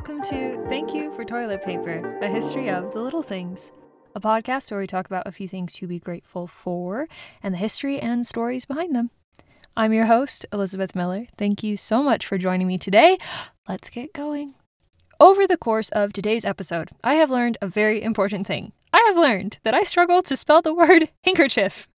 Thank you for Toilet Paper, a history of the little things. A podcast where we talk about a few things to be grateful for and the history and stories behind them. I'm your host, Elizabeth Miller. Thank you so much for joining me today. Let's get going. Over the course of today's episode, I have learned a very important thing. I have learned that I struggle to spell the word handkerchief.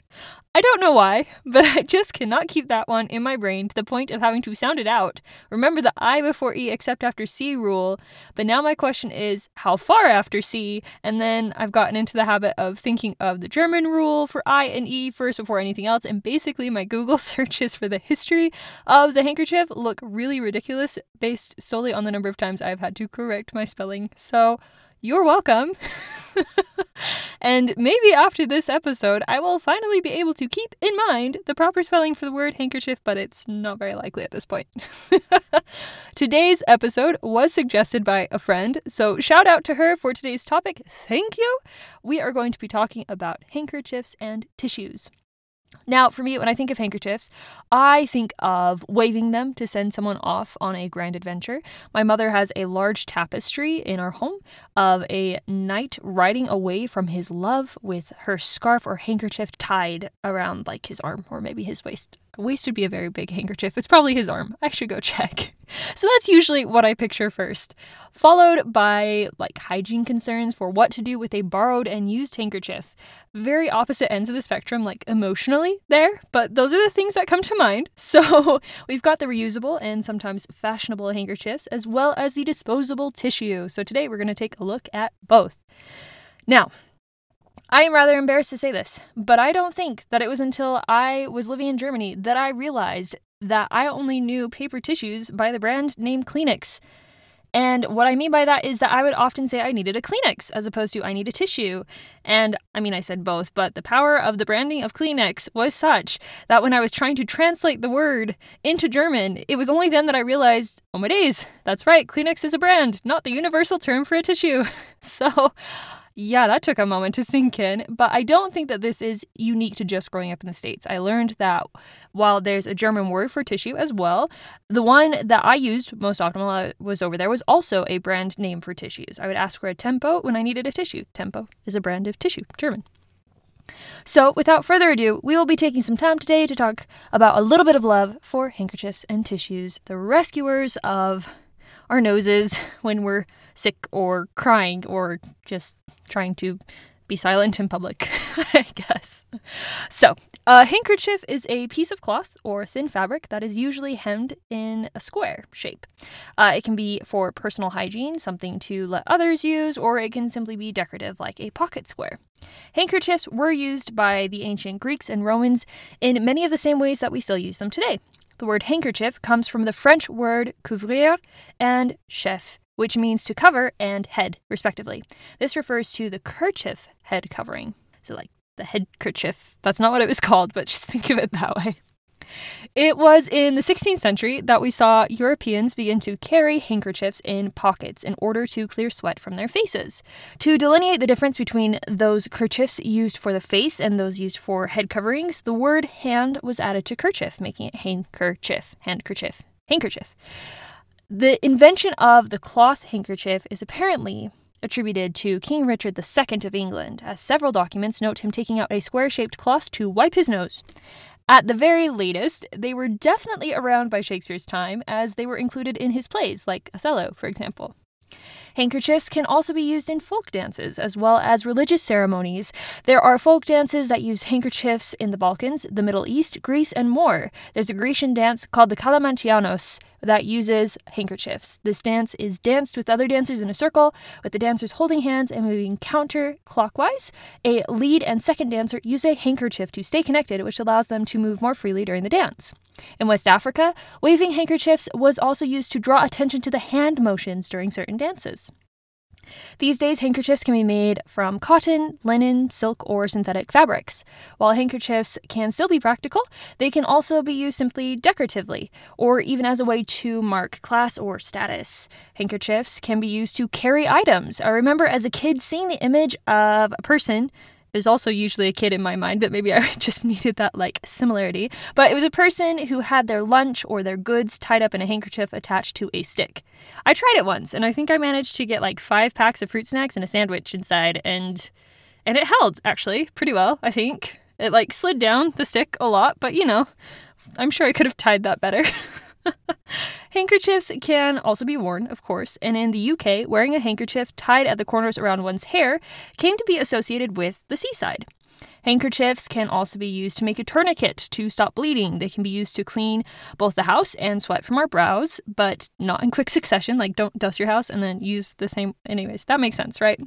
I don't know why, but I just cannot keep that one in my brain to the point of having to sound it out. Remember the I before E except after C rule. But now my question is how far after C? And then I've gotten into the habit of thinking of the German rule for I and E first before anything else. And basically, my Google searches for the history of the handkerchief look really ridiculous based solely on the number of times I've had to correct my spelling. So, you're welcome. and maybe after this episode, I will finally be able to keep in mind the proper spelling for the word handkerchief, but it's not very likely at this point. today's episode was suggested by a friend, so shout out to her for today's topic. Thank you. We are going to be talking about handkerchiefs and tissues. Now, for me, when I think of handkerchiefs, I think of waving them to send someone off on a grand adventure. My mother has a large tapestry in our home of a knight riding away from his love with her scarf or handkerchief tied around like his arm or maybe his waist. Waist would be a very big handkerchief. It's probably his arm. I should go check. So that's usually what I picture first, followed by like hygiene concerns for what to do with a borrowed and used handkerchief. Very opposite ends of the spectrum, like emotionally there, but those are the things that come to mind. So we've got the reusable and sometimes fashionable handkerchiefs, as well as the disposable tissue. So today we're going to take a look at both. Now, I am rather embarrassed to say this, but I don't think that it was until I was living in Germany that I realized that I only knew paper tissues by the brand name Kleenex. And what I mean by that is that I would often say I needed a Kleenex as opposed to I need a tissue. And I mean, I said both, but the power of the branding of Kleenex was such that when I was trying to translate the word into German, it was only then that I realized, oh my days, that's right, Kleenex is a brand, not the universal term for a tissue. so yeah, that took a moment to sink in, but I don't think that this is unique to just growing up in the States. I learned that while there's a German word for tissue as well, the one that I used most often while I was over there was also a brand name for tissues. I would ask for a Tempo when I needed a tissue. Tempo is a brand of tissue, German. So, without further ado, we will be taking some time today to talk about a little bit of love for handkerchiefs and tissues, the rescuers of our noses when we're sick or crying or just trying to be silent in public, I guess. So, a handkerchief is a piece of cloth or thin fabric that is usually hemmed in a square shape. Uh, it can be for personal hygiene, something to let others use, or it can simply be decorative, like a pocket square. Handkerchiefs were used by the ancient Greeks and Romans in many of the same ways that we still use them today. The word handkerchief comes from the French word couvrir and chef, which means to cover and head, respectively. This refers to the kerchief head covering. So, like the head kerchief. That's not what it was called, but just think of it that way. It was in the 16th century that we saw Europeans begin to carry handkerchiefs in pockets in order to clear sweat from their faces. To delineate the difference between those kerchiefs used for the face and those used for head coverings, the word hand was added to kerchief, making it handkerchief, handkerchief, handkerchief. The invention of the cloth handkerchief is apparently attributed to King Richard II of England, as several documents note him taking out a square shaped cloth to wipe his nose. At the very latest, they were definitely around by Shakespeare's time, as they were included in his plays, like Othello, for example. Handkerchiefs can also be used in folk dances as well as religious ceremonies. There are folk dances that use handkerchiefs in the Balkans, the Middle East, Greece, and more. There's a Grecian dance called the Kalamantianos that uses handkerchiefs. This dance is danced with other dancers in a circle, with the dancers holding hands and moving counterclockwise. A lead and second dancer use a handkerchief to stay connected, which allows them to move more freely during the dance. In West Africa, waving handkerchiefs was also used to draw attention to the hand motions during certain dances. These days, handkerchiefs can be made from cotton, linen, silk, or synthetic fabrics. While handkerchiefs can still be practical, they can also be used simply decoratively, or even as a way to mark class or status. Handkerchiefs can be used to carry items. I remember as a kid seeing the image of a person There's also usually a kid in my mind, but maybe I just needed that like similarity. But it was a person who had their lunch or their goods tied up in a handkerchief attached to a stick. I tried it once and I think I managed to get like five packs of fruit snacks and a sandwich inside and and it held actually pretty well, I think. It like slid down the stick a lot, but you know, I'm sure I could have tied that better. Handkerchiefs can also be worn, of course, and in the UK, wearing a handkerchief tied at the corners around one's hair came to be associated with the seaside. Handkerchiefs can also be used to make a tourniquet to stop bleeding. They can be used to clean both the house and sweat from our brows, but not in quick succession. Like, don't dust your house and then use the same. Anyways, that makes sense, right?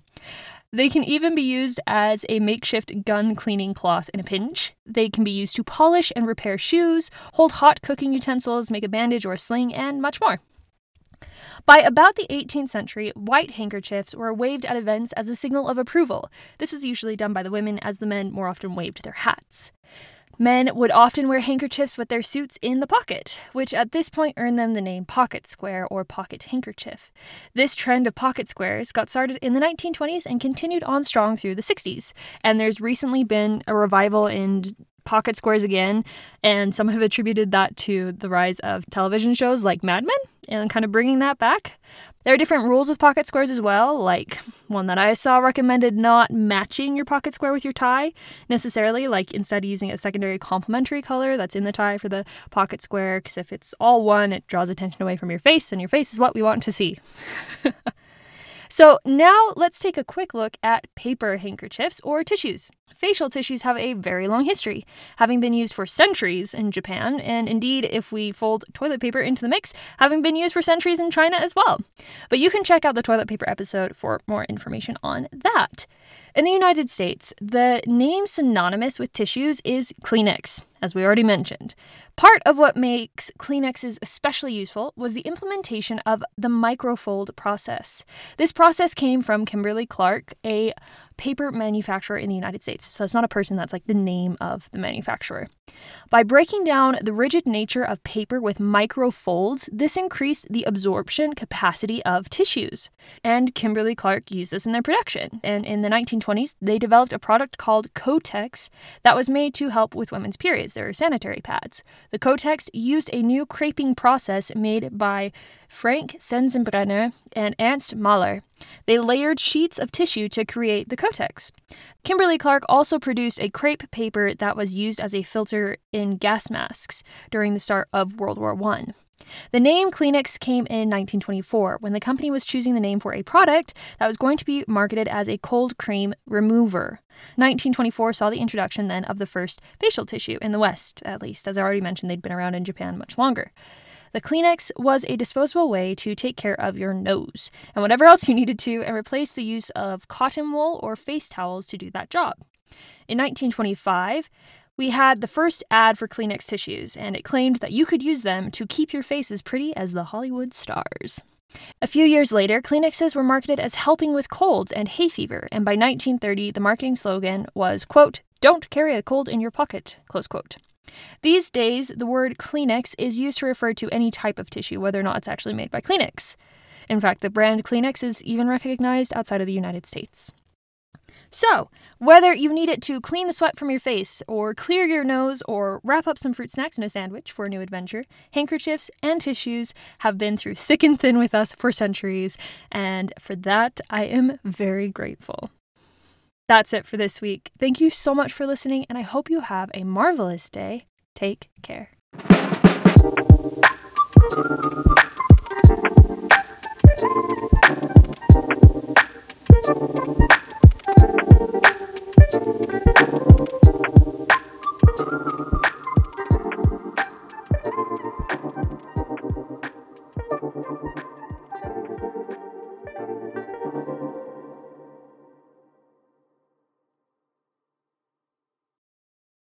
They can even be used as a makeshift gun cleaning cloth in a pinch. They can be used to polish and repair shoes, hold hot cooking utensils, make a bandage or a sling, and much more. By about the 18th century, white handkerchiefs were waved at events as a signal of approval. This was usually done by the women, as the men more often waved their hats. Men would often wear handkerchiefs with their suits in the pocket, which at this point earned them the name pocket square or pocket handkerchief. This trend of pocket squares got started in the 1920s and continued on strong through the 60s, and there's recently been a revival in pocket squares again, and some have attributed that to the rise of television shows like Mad Men and kind of bringing that back. There are different rules with pocket squares as well, like one that I saw recommended not matching your pocket square with your tie necessarily, like instead using a secondary complementary color that's in the tie for the pocket square, because if it's all one, it draws attention away from your face, and your face is what we want to see. so now let's take a quick look at paper handkerchiefs or tissues. Facial tissues have a very long history, having been used for centuries in Japan, and indeed, if we fold toilet paper into the mix, having been used for centuries in China as well. But you can check out the toilet paper episode for more information on that. In the United States, the name synonymous with tissues is Kleenex, as we already mentioned. Part of what makes Kleenexes especially useful was the implementation of the microfold process. This process came from Kimberly Clark, a paper manufacturer in the United States. So it's not a person, that's like the name of the manufacturer. By breaking down the rigid nature of paper with micro folds, this increased the absorption capacity of tissues. And Kimberly Clark used this in their production. And in the 1920s, they developed a product called Kotex that was made to help with women's periods. There were sanitary pads. The Kotex used a new creping process made by Frank Sensenbrenner and Ernst Mahler. They layered sheets of tissue to create the Kotex. Kimberly Clark also produced a crepe paper that was used as a filter in gas masks during the start of World War I. The name Kleenex came in 1924 when the company was choosing the name for a product that was going to be marketed as a cold cream remover. 1924 saw the introduction then of the first facial tissue in the West, at least. As I already mentioned, they'd been around in Japan much longer. The Kleenex was a disposable way to take care of your nose and whatever else you needed to and replace the use of cotton wool or face towels to do that job. In 1925, we had the first ad for Kleenex tissues, and it claimed that you could use them to keep your face as pretty as the Hollywood stars. A few years later, Kleenexes were marketed as helping with colds and hay fever, and by 1930, the marketing slogan was, quote, don't carry a cold in your pocket, close quote. These days, the word Kleenex is used to refer to any type of tissue, whether or not it's actually made by Kleenex. In fact, the brand Kleenex is even recognized outside of the United States. So, whether you need it to clean the sweat from your face, or clear your nose, or wrap up some fruit snacks in a sandwich for a new adventure, handkerchiefs and tissues have been through thick and thin with us for centuries, and for that I am very grateful. That's it for this week. Thank you so much for listening, and I hope you have a marvelous day. Take care.